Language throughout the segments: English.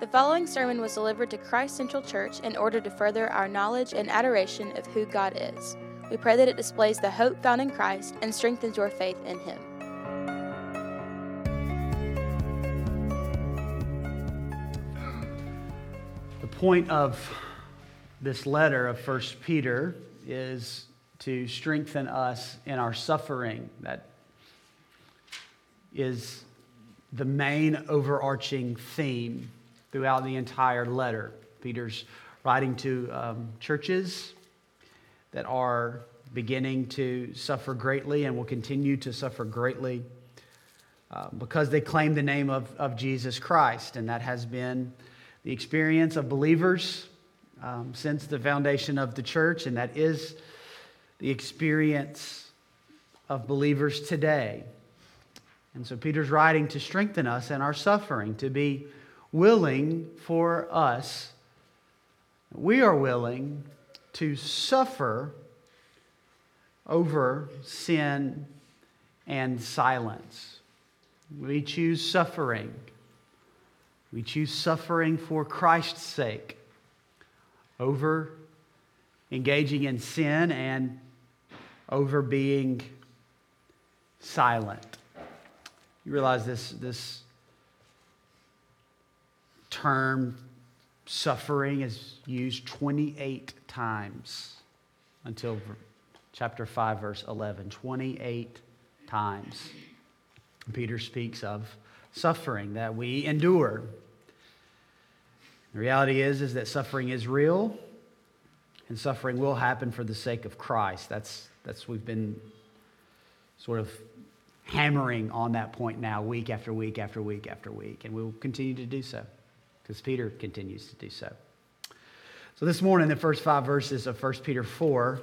The following sermon was delivered to Christ Central Church in order to further our knowledge and adoration of who God is. We pray that it displays the hope found in Christ and strengthens your faith in Him. The point of this letter of 1 Peter is to strengthen us in our suffering. That is the main overarching theme throughout the entire letter. Peter's writing to um, churches that are beginning to suffer greatly and will continue to suffer greatly uh, because they claim the name of, of Jesus Christ. And that has been the experience of believers um, since the foundation of the church, and that is the experience of believers today. And so Peter's writing to strengthen us in our suffering, to be willing for us, we are willing to suffer over sin and silence. We choose suffering. We choose suffering for Christ's sake over engaging in sin and over being silent. You realize this, this term suffering is used 28 times until chapter 5, verse 11. 28 times. Peter speaks of suffering that we endure. The reality is, is that suffering is real, and suffering will happen for the sake of Christ. That's, that's we've been sort of hammering on that point now, week after week after week after week, and we will continue to do so because Peter continues to do so. So, this morning, the first five verses of 1 Peter 4,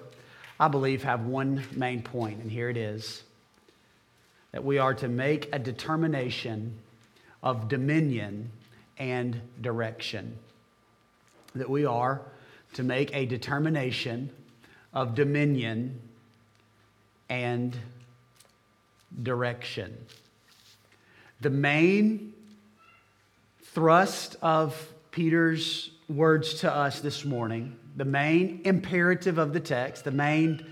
I believe, have one main point, and here it is that we are to make a determination of dominion and direction. That we are to make a determination of dominion and direction. The main thrust of Peter's words to us this morning, the main imperative of the text, the main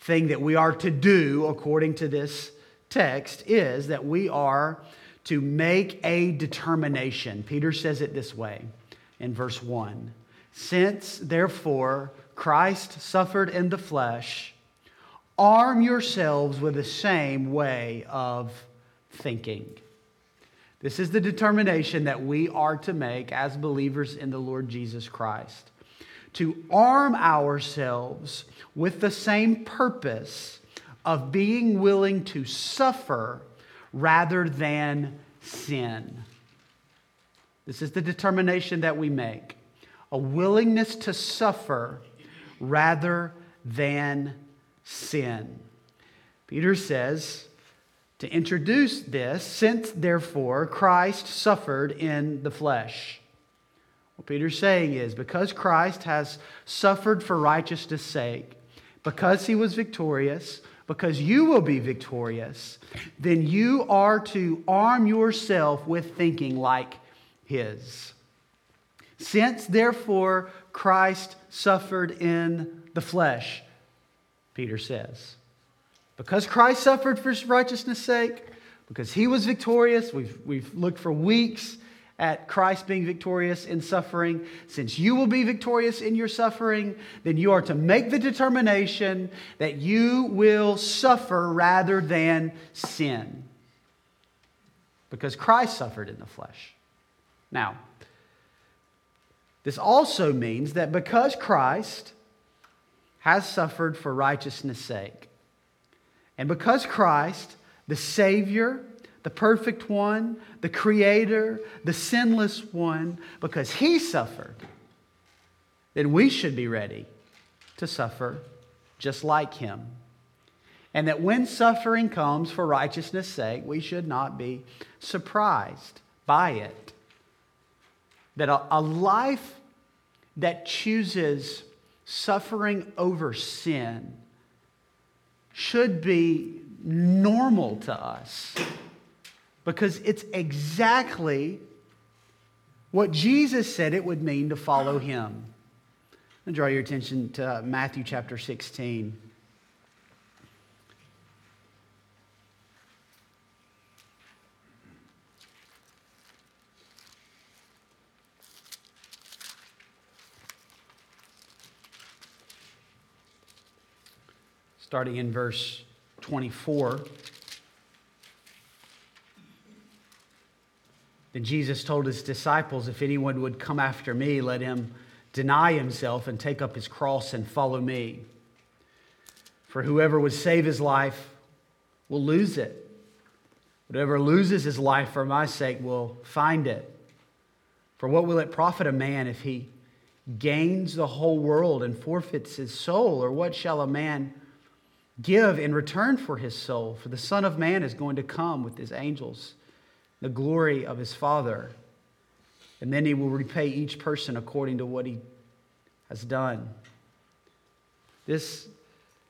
thing that we are to do according to this text is that we are to make a determination. Peter says it this way in verse 1 Since, therefore, Christ suffered in the flesh, arm yourselves with the same way of thinking. This is the determination that we are to make as believers in the Lord Jesus Christ. To arm ourselves with the same purpose of being willing to suffer rather than sin. This is the determination that we make a willingness to suffer rather than sin. Peter says, to introduce this, since therefore Christ suffered in the flesh. What Peter's saying is because Christ has suffered for righteousness' sake, because he was victorious, because you will be victorious, then you are to arm yourself with thinking like his. Since therefore Christ suffered in the flesh, Peter says. Because Christ suffered for righteousness' sake, because he was victorious, we've, we've looked for weeks at Christ being victorious in suffering. Since you will be victorious in your suffering, then you are to make the determination that you will suffer rather than sin. Because Christ suffered in the flesh. Now, this also means that because Christ has suffered for righteousness' sake, and because Christ, the Savior, the perfect one, the Creator, the sinless one, because He suffered, then we should be ready to suffer just like Him. And that when suffering comes for righteousness' sake, we should not be surprised by it. That a, a life that chooses suffering over sin should be normal to us because it's exactly what Jesus said it would mean to follow him. I draw your attention to uh, Matthew chapter 16. Starting in verse 24. Then Jesus told his disciples, If anyone would come after me, let him deny himself and take up his cross and follow me. For whoever would save his life will lose it. Whatever loses his life for my sake will find it. For what will it profit a man if he gains the whole world and forfeits his soul? Or what shall a man give in return for his soul? For the Son of Man is going to come with his angels the glory of his Father. And then he will repay each person according to what he has done. This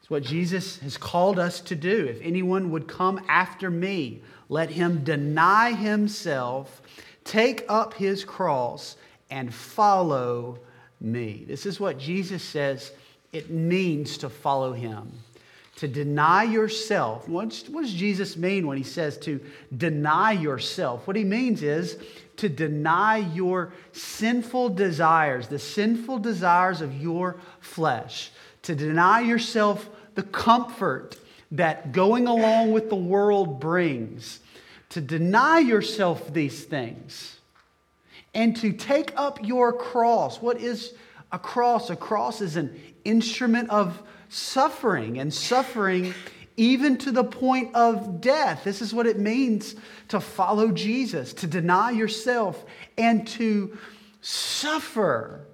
is what Jesus has called us to do. If anyone would come after me, let him deny himself, take up his cross, and follow me. This is what Jesus says it means to follow him to deny yourself. What does Jesus mean when he says to deny yourself? What he means is to deny your sinful desires, the sinful desires of your flesh, to deny yourself the comfort that going along with the world brings, to deny yourself these things, and to take up your cross. What is a cross? A cross is an instrument of suffering and suffering even to the point of death. This is what it means to follow Jesus, to deny yourself and to suffer.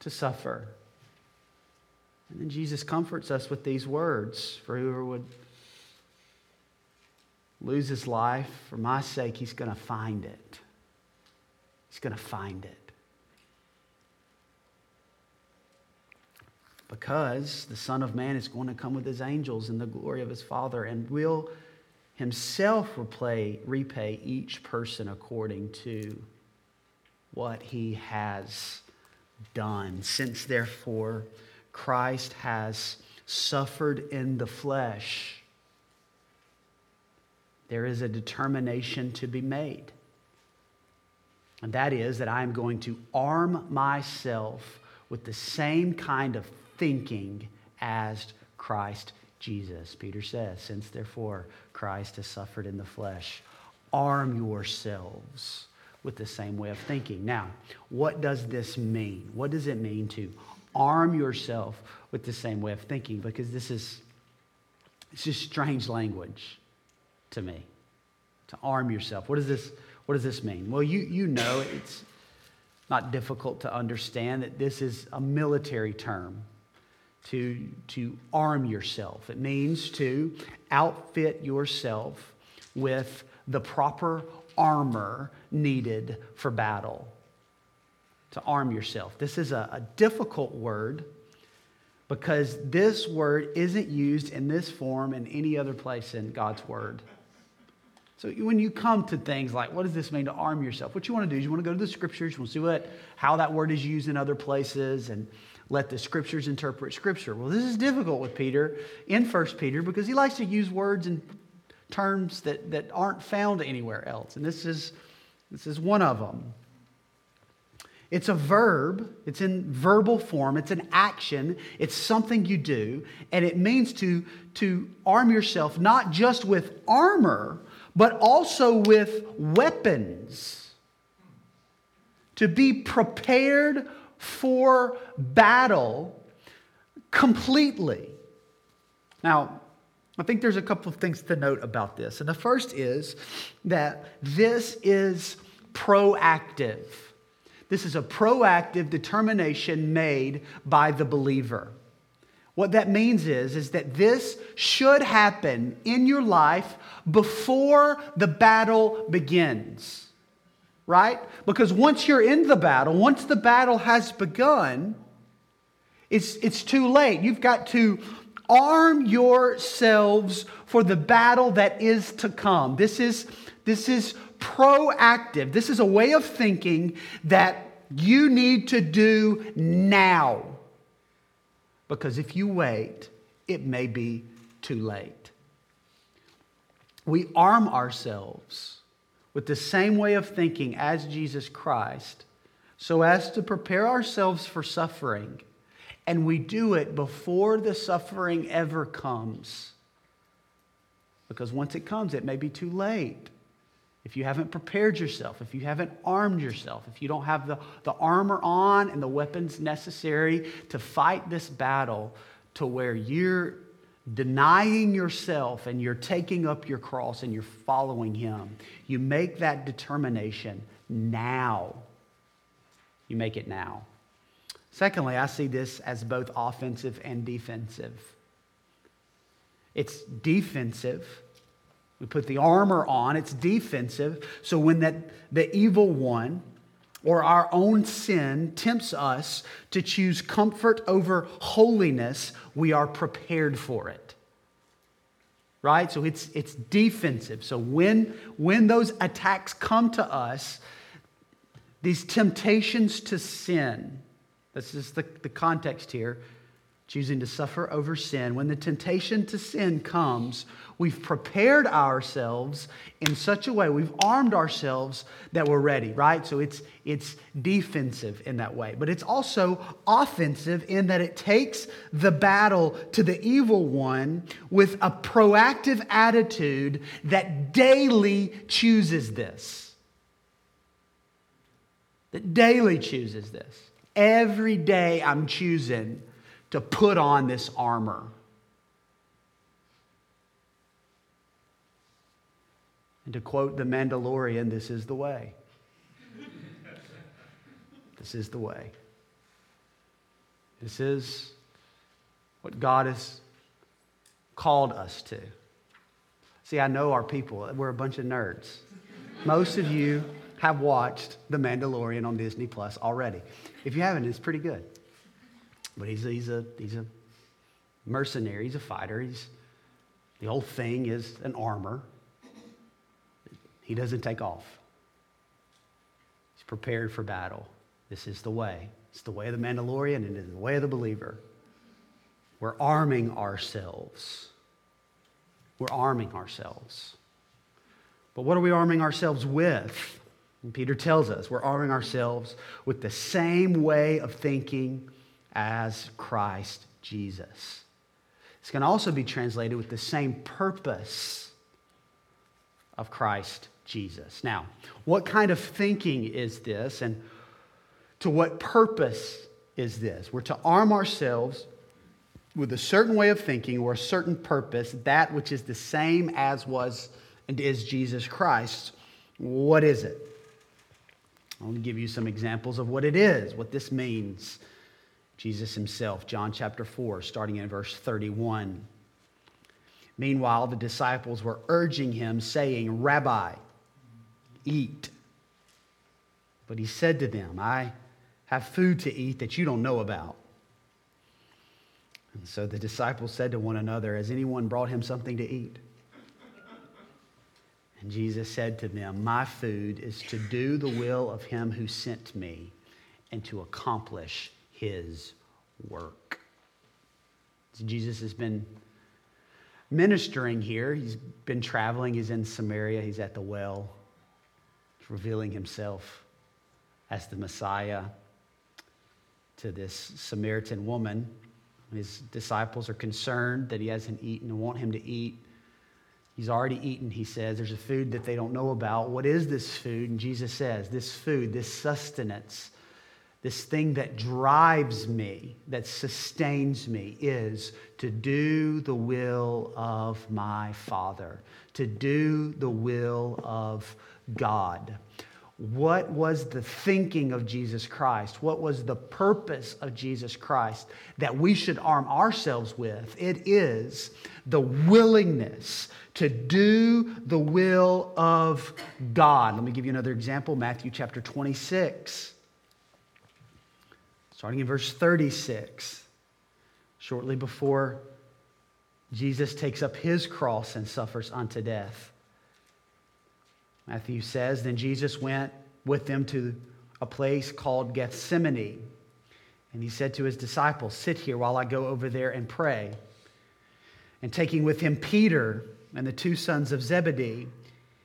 To suffer. And then Jesus comforts us with these words for whoever would lose his life for my sake, he's going to find it. He's going to find it. Because the Son of Man is going to come with his angels in the glory of his Father and will himself repay, repay each person according to what he has done. Since, therefore, Christ has suffered in the flesh, there is a determination to be made. And that is that I am going to arm myself with the same kind of thinking as Christ Jesus. Peter says, Since therefore Christ has suffered in the flesh, arm yourselves with the same way of thinking. Now, what does this mean? What does it mean to arm yourself with the same way of thinking? Because this is it's just strange language to me. To arm yourself. What does this, what does this mean? Well, you, you know it's not difficult to understand that this is a military term to, to arm yourself. It means to outfit yourself with the proper armor needed for battle. To arm yourself. This is a, a difficult word because this word isn't used in this form in any other place in God's word. So when you come to things like, what does this mean to arm yourself? What you want to do is you want to go to the scriptures, you want to see what, how that word is used in other places, and let the scriptures interpret scripture. Well, this is difficult with Peter in 1 Peter because he likes to use words and terms that, that aren't found anywhere else. And this is, this is one of them. It's a verb, it's in verbal form, it's an action, it's something you do, and it means to, to arm yourself not just with armor, but also with weapons. To be prepared for battle completely. Now, I think there's a couple of things to note about this. And the first is that this is proactive. This is a proactive determination made by the believer. What that means is, is that this should happen in your life before the battle begins right? Because once you're in the battle, once the battle has begun, it's, it's too late. You've got to arm yourselves for the battle that is to come. This is This is proactive. This is a way of thinking that you need to do now. Because if you wait, it may be too late. We arm ourselves with the same way of thinking as Jesus Christ so as to prepare ourselves for suffering. And we do it before the suffering ever comes. Because once it comes, it may be too late. If you haven't prepared yourself, if you haven't armed yourself, if you don't have the, the armor on and the weapons necessary to fight this battle to where you're denying yourself and you're taking up your cross and you're following Him, you make that determination now. You make it now. Secondly, I see this as both offensive and defensive. It's defensive. We put the armor on, it's defensive. So when that the evil one or our own sin tempts us to choose comfort over holiness, we are prepared for it. Right? So it's, it's defensive. So when, when those attacks come to us, these temptations to sin, this is the, the context here, choosing to suffer over sin, when the temptation to sin comes, we've prepared ourselves in such a way, we've armed ourselves that we're ready, right? So it's, it's defensive in that way. But it's also offensive in that it takes the battle to the evil one with a proactive attitude that daily chooses this. That daily chooses this. Every day I'm choosing to put on this armor. And to quote the Mandalorian, this is the way. this is the way. This is what God has called us to. See, I know our people. We're a bunch of nerds. Most of you have watched The Mandalorian on Disney Plus already. If you haven't, it's pretty good. But he's, he's, a, he's a mercenary, he's a fighter. He's, the whole thing is an armor. He doesn't take off, he's prepared for battle. This is the way. It's the way of the Mandalorian and it is the way of the believer. We're arming ourselves. We're arming ourselves. But what are we arming ourselves with? And Peter tells us we're arming ourselves with the same way of thinking as Christ Jesus. It's can also be translated with the same purpose of Christ Jesus. Now, what kind of thinking is this, and to what purpose is this? We're to arm ourselves with a certain way of thinking or a certain purpose, that which is the same as was and is Jesus Christ. What is it? I'll give you some examples of what it is, what this means. Jesus himself, John chapter 4, starting in verse 31. Meanwhile, the disciples were urging him, saying, Rabbi, eat. But he said to them, I have food to eat that you don't know about. And so the disciples said to one another, Has anyone brought him something to eat? And Jesus said to them, My food is to do the will of him who sent me and to accomplish his work. So Jesus has been ministering here. He's been traveling. He's in Samaria. He's at the well. Revealing himself as the Messiah to this Samaritan woman. His disciples are concerned that he hasn't eaten and want him to eat. He's already eaten, he says. There's a food that they don't know about. What is this food? And Jesus says, This food, this sustenance, this thing that drives me, that sustains me, is to do the will of my Father, to do the will of God. What was the thinking of Jesus Christ? What was the purpose of Jesus Christ that we should arm ourselves with? It is the willingness to do the will of God. Let me give you another example Matthew chapter 26, starting in verse 36. Shortly before Jesus takes up his cross and suffers unto death. Matthew says, Then Jesus went with them to a place called Gethsemane. And he said to his disciples, Sit here while I go over there and pray. And taking with him Peter and the two sons of Zebedee,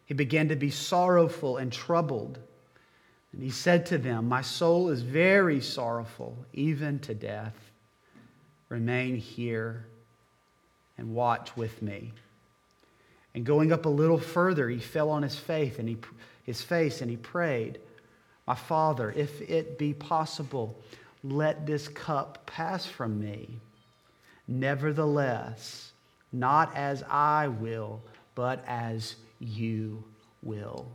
he began to be sorrowful and troubled. And he said to them, My soul is very sorrowful, even to death. Remain here and watch with me. And going up a little further, he fell on his face and he, his face and he prayed, My Father, if it be possible, let this cup pass from me. Nevertheless, not as I will, but as you will.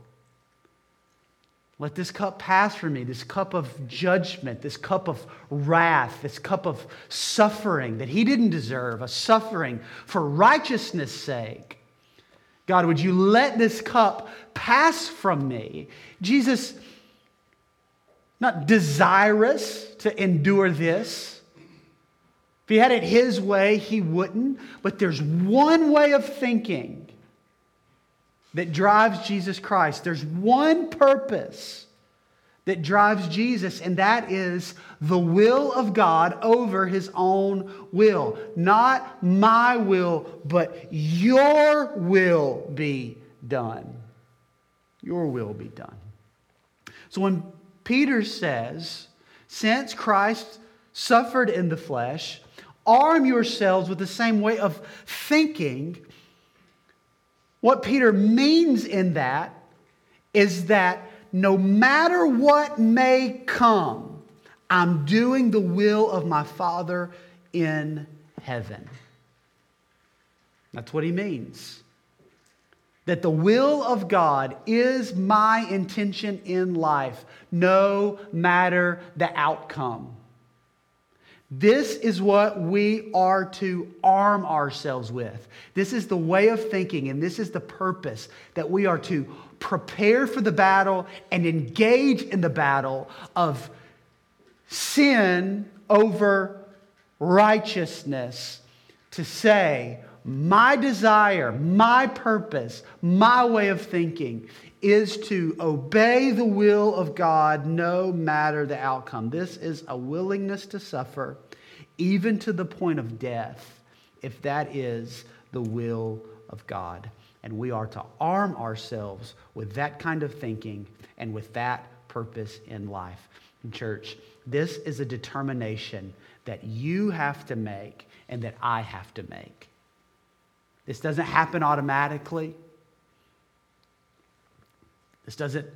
Let this cup pass from me, this cup of judgment, this cup of wrath, this cup of suffering that he didn't deserve, a suffering for righteousness' sake. God, would you let this cup pass from me? Jesus, not desirous to endure this. If he had it his way, he wouldn't. But there's one way of thinking that drives Jesus Christ. There's one purpose that drives Jesus, and that is the will of God over his own will. Not my will, but your will be done. Your will be done. So when Peter says, since Christ suffered in the flesh, arm yourselves with the same way of thinking what Peter means in that is that no matter what may come, I'm doing the will of my Father in heaven. That's what he means. That the will of God is my intention in life, no matter the outcome. This is what we are to arm ourselves with. This is the way of thinking, and this is the purpose that we are to prepare for the battle and engage in the battle of sin over righteousness to say, my desire, my purpose, my way of thinking is to obey the will of God no matter the outcome. This is a willingness to suffer, even to the point of death, if that is the will of God. And we are to arm ourselves with that kind of thinking and with that purpose in life. In church, this is a determination that you have to make and that I have to make. This doesn't happen automatically. This doesn't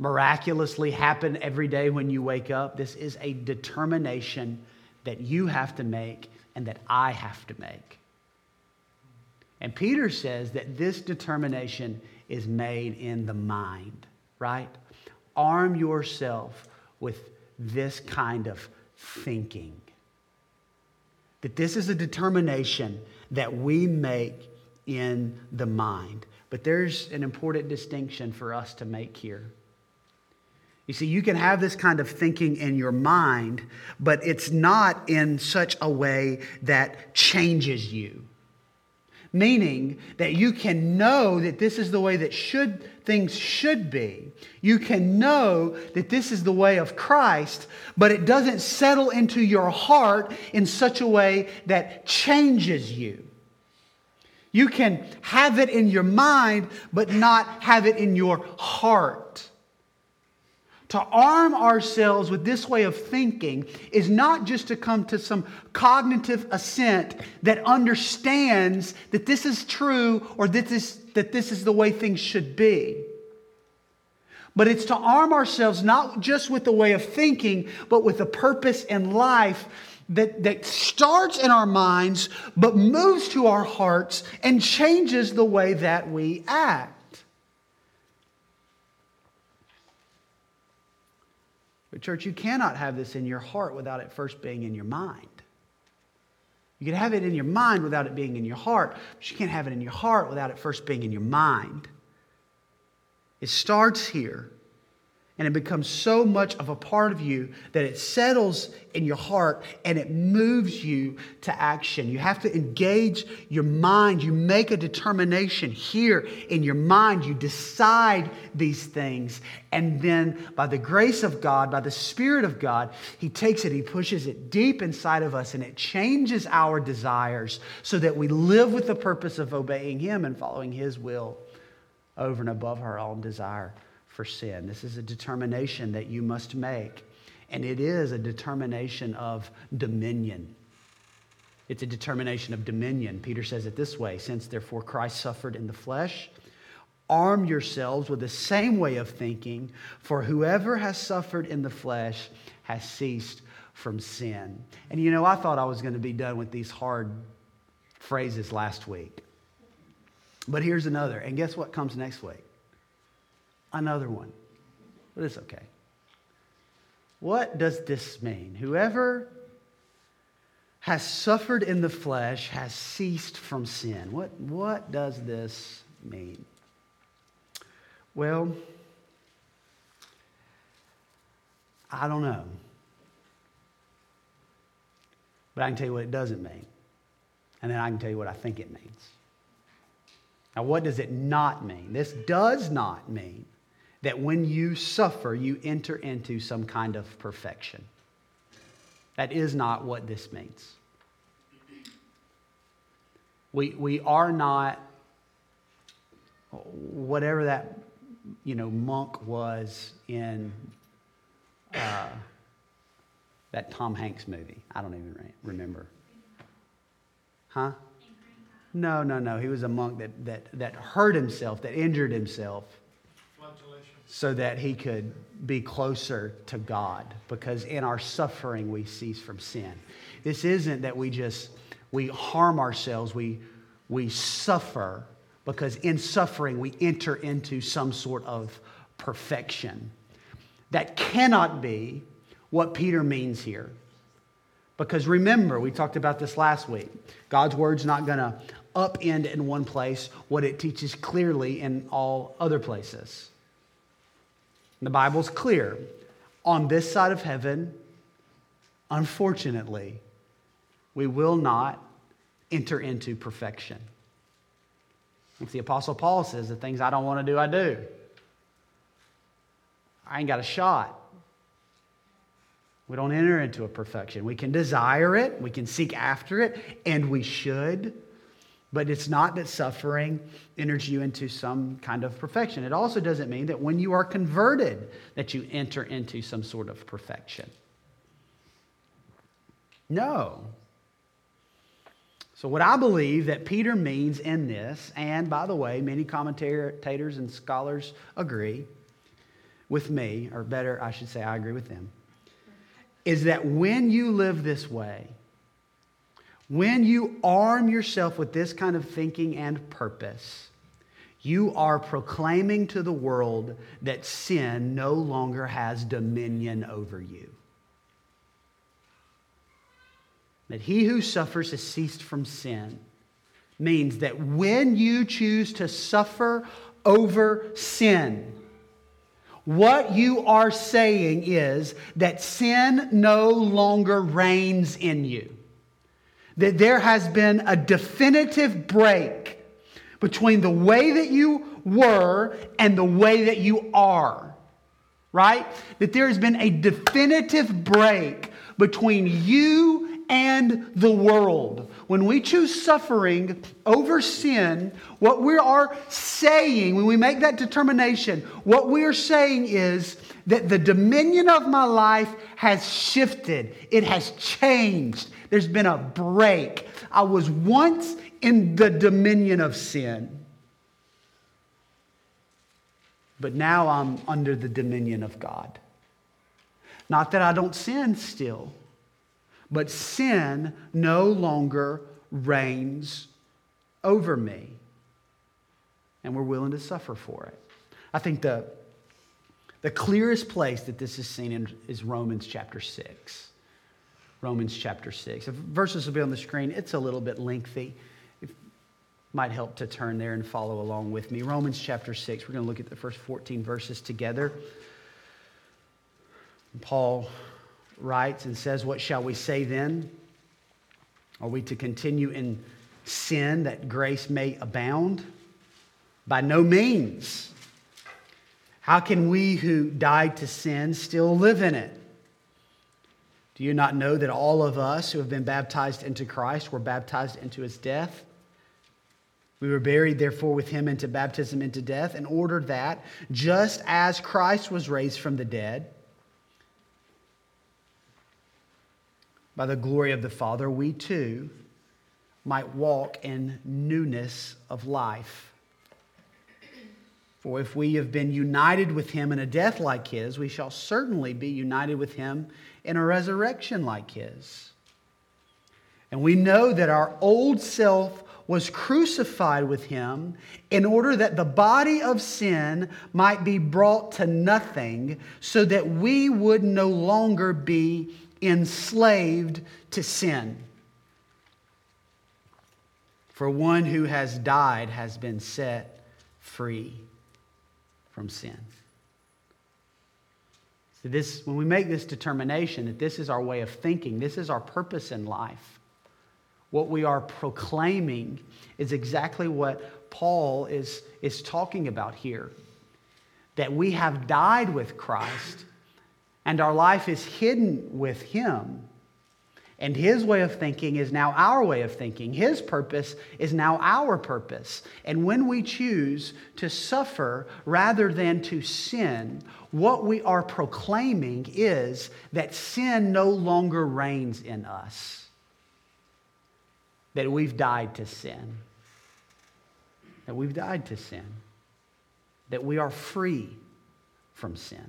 miraculously happen every day when you wake up. This is a determination that you have to make and that I have to make. And Peter says that this determination is made in the mind, right? Arm yourself with this kind of thinking. That this is a determination that we make in the mind. But there's an important distinction for us to make here. You see, you can have this kind of thinking in your mind, but it's not in such a way that changes you. Meaning that you can know that this is the way that should things should be. You can know that this is the way of Christ, but it doesn't settle into your heart in such a way that changes you. You can have it in your mind, but not have it in your heart. To arm ourselves with this way of thinking is not just to come to some cognitive assent that understands that this is true or that this, that this is the way things should be. But it's to arm ourselves not just with the way of thinking, but with a purpose in life that, that starts in our minds, but moves to our hearts and changes the way that we act. But, church, you cannot have this in your heart without it first being in your mind. You can have it in your mind without it being in your heart, but you can't have it in your heart without it first being in your mind. It starts here. And it becomes so much of a part of you that it settles in your heart and it moves you to action. You have to engage your mind. You make a determination here in your mind. You decide these things. And then, by the grace of God, by the Spirit of God, He takes it, He pushes it deep inside of us, and it changes our desires so that we live with the purpose of obeying Him and following His will over and above our own desire for sin. This is a determination that you must make. And it is a determination of dominion. It's a determination of dominion. Peter says it this way Since therefore Christ suffered in the flesh, arm yourselves with the same way of thinking, for whoever has suffered in the flesh has ceased from sin. And you know, I thought I was going to be done with these hard phrases last week. But here's another. And guess what comes next week? Another one. But it's okay. What does this mean? Whoever has suffered in the flesh has ceased from sin. What, what does this mean? Well, I don't know. But I can tell you what it doesn't mean. And then I can tell you what I think it means. Now, what does it not mean? This does not mean that when you suffer, you enter into some kind of perfection. That is not what this means. We, we are not, whatever that you know, monk was in uh, that Tom Hanks movie. I don't even remember. Huh? No, no, no. He was a monk that, that, that hurt himself, that injured himself so that he could be closer to God because in our suffering we cease from sin. This isn't that we just we harm ourselves, we we suffer because in suffering we enter into some sort of perfection. That cannot be what Peter means here. Because remember, we talked about this last week. God's word's not going to upend in one place what it teaches clearly in all other places. The Bible's clear. On this side of heaven, unfortunately, we will not enter into perfection. If the Apostle Paul says, the things I don't want to do, I do. I ain't got a shot. We don't enter into a perfection. We can desire it, we can seek after it, and we should. But it's not that suffering enters you into some kind of perfection. It also doesn't mean that when you are converted that you enter into some sort of perfection. No. So what I believe that Peter means in this, and by the way, many commentators and scholars agree with me, or better, I should say I agree with them, is that when you live this way, when you arm yourself with this kind of thinking and purpose, you are proclaiming to the world that sin no longer has dominion over you. That he who suffers has ceased from sin means that when you choose to suffer over sin, what you are saying is that sin no longer reigns in you that there has been a definitive break between the way that you were and the way that you are. Right? That there has been a definitive break between you and the world. When we choose suffering over sin, what we are saying, when we make that determination, what we are saying is that the dominion of my life has shifted, it has changed, there's been a break. I was once in the dominion of sin, but now I'm under the dominion of God. Not that I don't sin still, but sin no longer reigns over me. And we're willing to suffer for it. I think the, the clearest place that this is seen in is Romans chapter 6. Romans chapter 6. If verses will be on the screen. It's a little bit lengthy. It might help to turn there and follow along with me. Romans chapter 6. We're going to look at the first 14 verses together. Paul writes and says, What shall we say then? Are we to continue in sin that grace may abound? By no means. How can we who died to sin still live in it? Do you not know that all of us who have been baptized into Christ were baptized into his death? We were buried, therefore, with him into baptism into death, in order that, just as Christ was raised from the dead, by the glory of the Father, we too might walk in newness of life. For if we have been united with him in a death like his, we shall certainly be united with him in a resurrection like his. And we know that our old self was crucified with him in order that the body of sin might be brought to nothing, so that we would no longer be enslaved to sin. For one who has died has been set free from sin. So this, when we make this determination that this is our way of thinking, this is our purpose in life, what we are proclaiming is exactly what Paul is, is talking about here. That we have died with Christ and our life is hidden with Him and his way of thinking is now our way of thinking. His purpose is now our purpose. And when we choose to suffer rather than to sin, what we are proclaiming is that sin no longer reigns in us, that we've died to sin, that we've died to sin, that we are free from sin.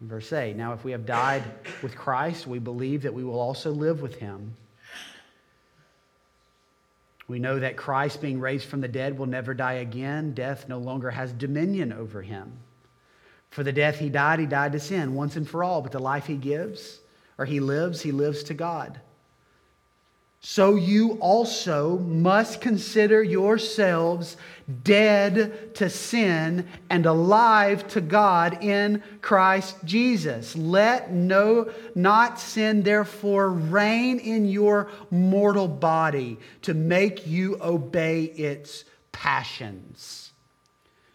Verse 8 Now, if we have died with Christ, we believe that we will also live with him. We know that Christ, being raised from the dead, will never die again. Death no longer has dominion over him. For the death he died, he died to sin once and for all, but the life he gives, or he lives, he lives to God. So you also must consider yourselves dead to sin and alive to God in Christ Jesus. Let no not sin therefore reign in your mortal body to make you obey its passions.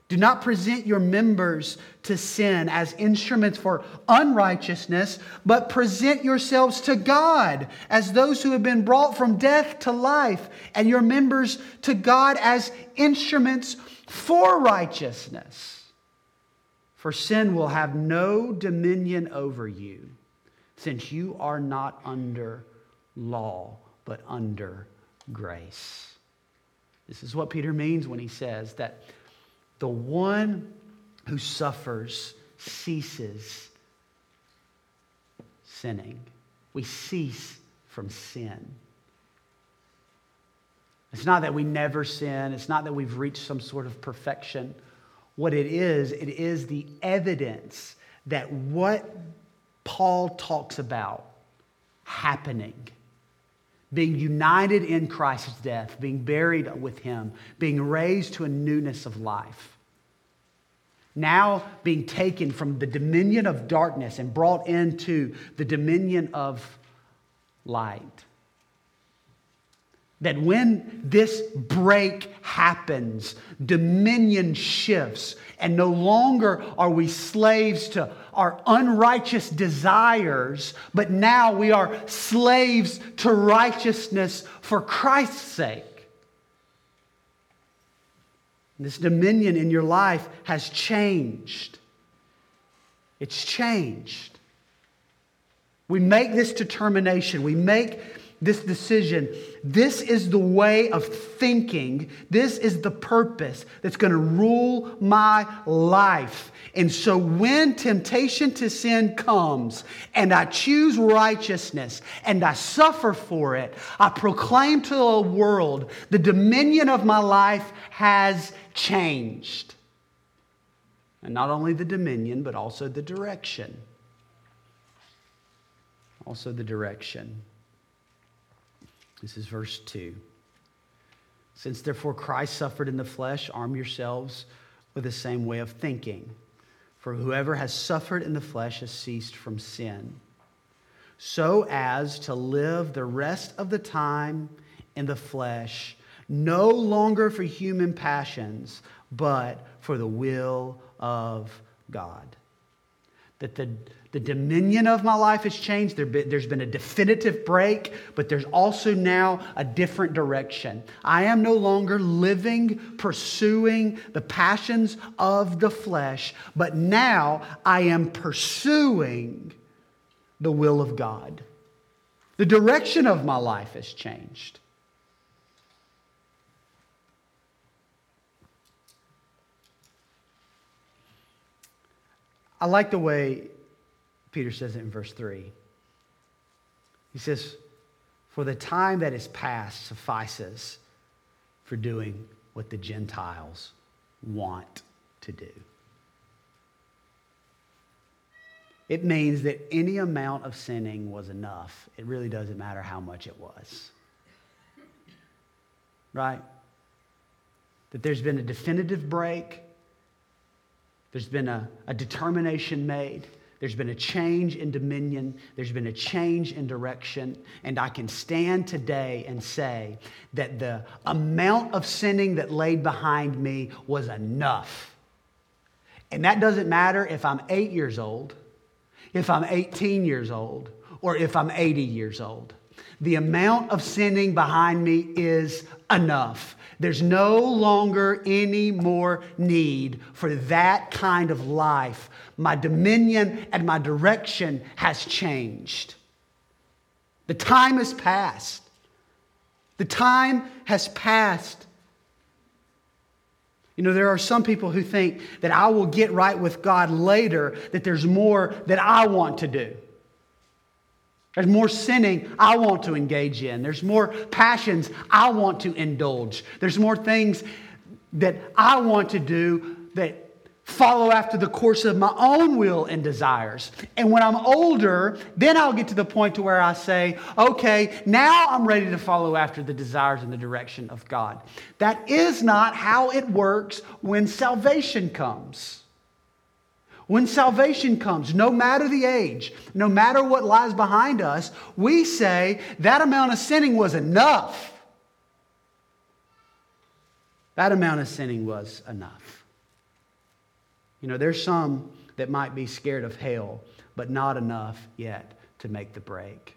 Do not present your members to sin as instruments for unrighteousness, but present yourselves to God as those who have been brought from death to life, and your members to God as instruments for righteousness. For sin will have no dominion over you, since you are not under law, but under grace. This is what Peter means when he says that the one who suffers ceases sinning. We cease from sin. It's not that we never sin, it's not that we've reached some sort of perfection. What it is, it is the evidence that what Paul talks about happening being united in Christ's death, being buried with him, being raised to a newness of life. Now being taken from the dominion of darkness and brought into the dominion of light. That when this break happens, dominion shifts, and no longer are we slaves to our unrighteous desires, but now we are slaves to righteousness for Christ's sake. This dominion in your life has changed. It's changed. We make this determination. We make this decision. This is the way of thinking. This is the purpose that's going to rule my life. And so when temptation to sin comes and I choose righteousness and I suffer for it, I proclaim to the world the dominion of my life has changed. And not only the dominion, but also the direction. Also the direction. This is verse 2. Since therefore Christ suffered in the flesh, arm yourselves with the same way of thinking. For whoever has suffered in the flesh has ceased from sin, so as to live the rest of the time in the flesh, no longer for human passions, but for the will of God. That the the dominion of my life has changed. There has been a definitive break, but there's also now a different direction. I am no longer living, pursuing the passions of the flesh, but now I am pursuing the will of God. The direction of my life has changed. I like the way Peter says it in verse 3. He says, For the time that is past suffices for doing what the Gentiles want to do. It means that any amount of sinning was enough. It really doesn't matter how much it was. Right? That there's been a definitive break, there's been a, a determination made there's been a change in dominion. There's been a change in direction. And I can stand today and say that the amount of sinning that laid behind me was enough. And that doesn't matter if I'm eight years old, if I'm 18 years old, or if I'm 80 years old. The amount of sinning behind me is enough. There's no longer any more need for that kind of life. My dominion and my direction has changed. The time has passed. The time has passed. You know, there are some people who think that I will get right with God later, that there's more that I want to do. There's more sinning I want to engage in. There's more passions I want to indulge. There's more things that I want to do that follow after the course of my own will and desires. And when I'm older, then I'll get to the point to where I say, okay, now I'm ready to follow after the desires and the direction of God. That is not how it works when salvation comes. When salvation comes, no matter the age, no matter what lies behind us, we say that amount of sinning was enough. That amount of sinning was enough. You know, there's some that might be scared of hell, but not enough yet to make the break.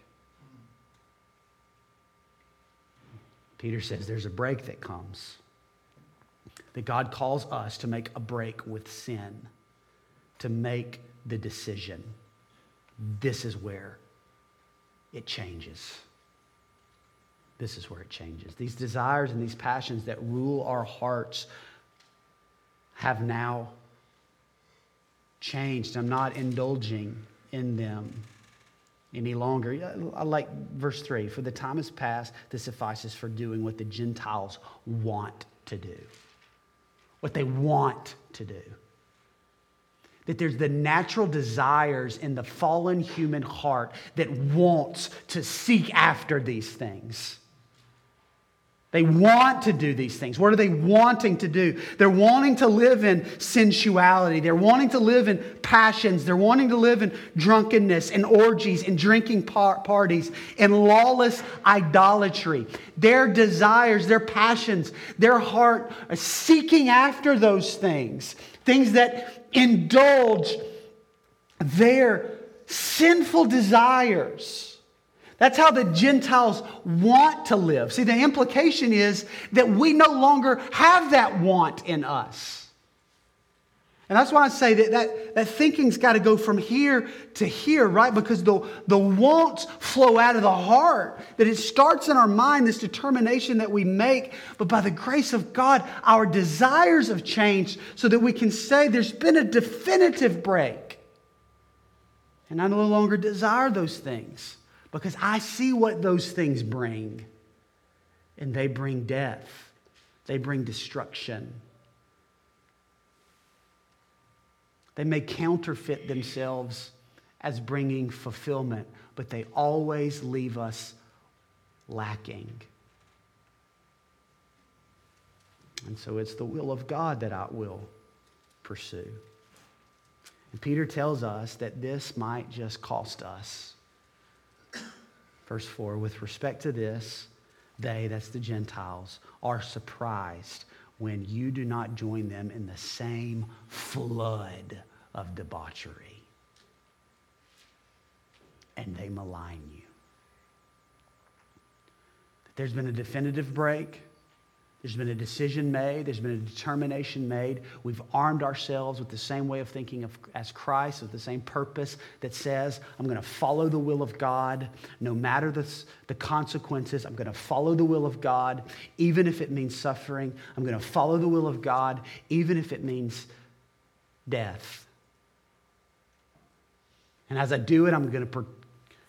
Peter says there's a break that comes. That God calls us to make a break with sin to make the decision. This is where it changes. This is where it changes. These desires and these passions that rule our hearts have now changed. I'm not indulging in them any longer. I like verse 3 For the time has passed, this suffices for doing what the Gentiles want to do. What they want to do that there's the natural desires in the fallen human heart that wants to seek after these things. They want to do these things. What are they wanting to do? They're wanting to live in sensuality. They're wanting to live in passions. They're wanting to live in drunkenness and orgies and drinking par- parties and lawless idolatry. Their desires, their passions, their heart are seeking after those things. Things that indulge their sinful desires. That's how the Gentiles want to live. See, the implication is that we no longer have that want in us. And that's why I say that, that, that thinking's got to go from here to here, right? Because the, the wants flow out of the heart, that it starts in our mind, this determination that we make. But by the grace of God, our desires have changed so that we can say there's been a definitive break. And I no longer desire those things because I see what those things bring. And they bring death, they bring destruction. They may counterfeit themselves as bringing fulfillment, but they always leave us lacking. And so it's the will of God that I will pursue. And Peter tells us that this might just cost us. Verse 4 With respect to this, they, that's the Gentiles, are surprised when you do not join them in the same flood of debauchery. And they malign you. There's been a definitive break. There's been a decision made. There's been a determination made. We've armed ourselves with the same way of thinking of, as Christ, with the same purpose that says, I'm going to follow the will of God no matter the, the consequences. I'm going to follow the will of God, even if it means suffering. I'm going to follow the will of God, even if it means death. And as I do it, I'm going to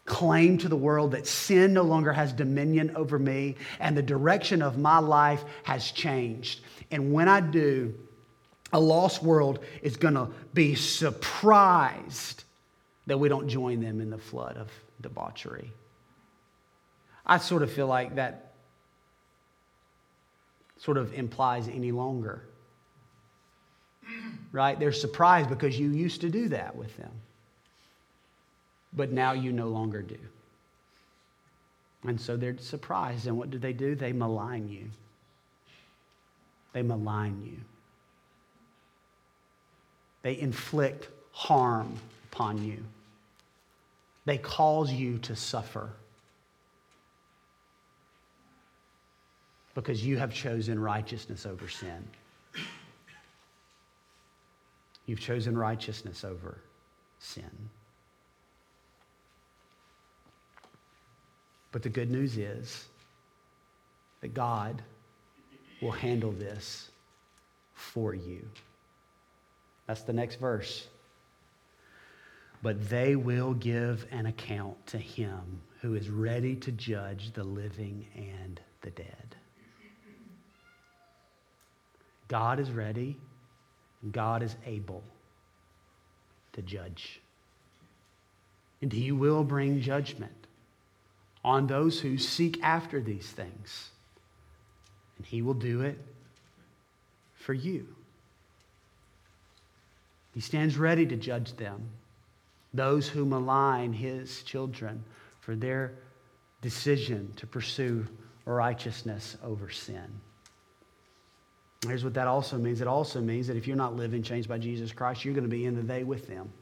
claim to the world that sin no longer has dominion over me and the direction of my life has changed. And when I do, a lost world is going to be surprised that we don't join them in the flood of debauchery. I sort of feel like that sort of implies any longer. Right? They're surprised because you used to do that with them but now you no longer do. And so they're surprised. And what do they do? They malign you. They malign you. They inflict harm upon you. They cause you to suffer because you have chosen righteousness over sin. You've chosen righteousness over sin. But the good news is that God will handle this for you. That's the next verse. But they will give an account to him who is ready to judge the living and the dead. God is ready, God is able to judge. And he will bring judgment on those who seek after these things. And He will do it for you. He stands ready to judge them, those who malign His children for their decision to pursue righteousness over sin. Here's what that also means it also means that if you're not living changed by Jesus Christ, you're going to be in the they with them.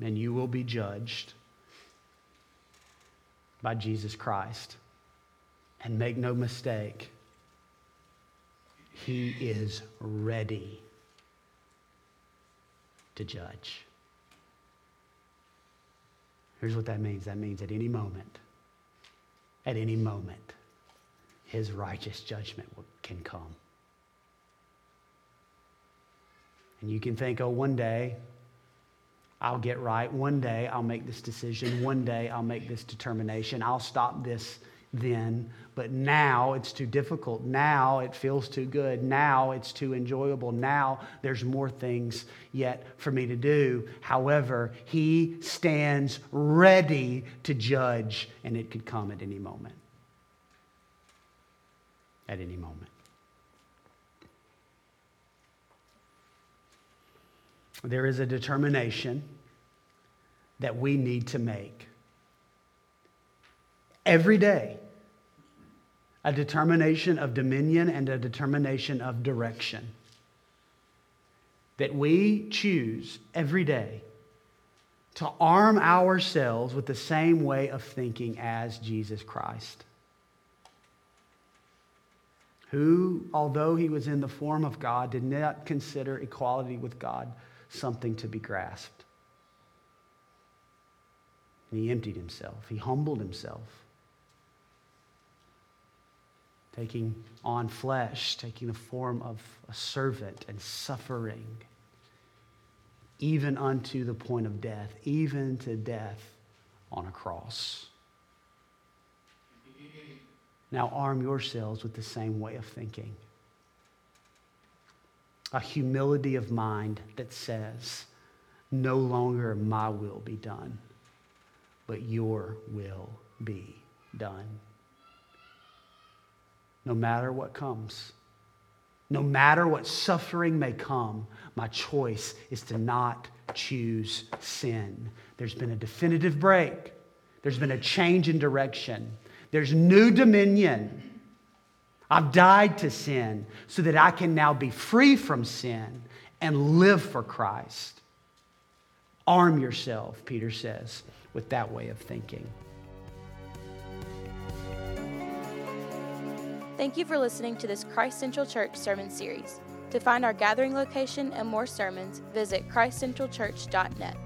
And you will be judged by Jesus Christ. And make no mistake, he is ready to judge. Here's what that means that means at any moment, at any moment, his righteous judgment can come. And you can think, oh, one day I'll get right. One day I'll make this decision. One day I'll make this determination. I'll stop this then. But now it's too difficult. Now it feels too good. Now it's too enjoyable. Now there's more things yet for me to do. However, he stands ready to judge, and it could come at any moment. At any moment. There is a determination that we need to make. Every day, a determination of dominion and a determination of direction. That we choose every day to arm ourselves with the same way of thinking as Jesus Christ, who, although he was in the form of God, did not consider equality with God something to be grasped. And he emptied himself, he humbled himself, taking on flesh, taking the form of a servant and suffering, even unto the point of death, even to death on a cross. Now arm yourselves with the same way of thinking a humility of mind that says, No longer my will be done, but your will be done. No matter what comes, no matter what suffering may come, My choice is to not choose sin. There's been a definitive break, there's been a change in direction, there's new dominion. I've died to sin so that I can now be free from sin and live for Christ. Arm yourself, Peter says, with that way of thinking. Thank you for listening to this Christ Central Church sermon series. To find our gathering location and more sermons, visit christcentralchurch.net.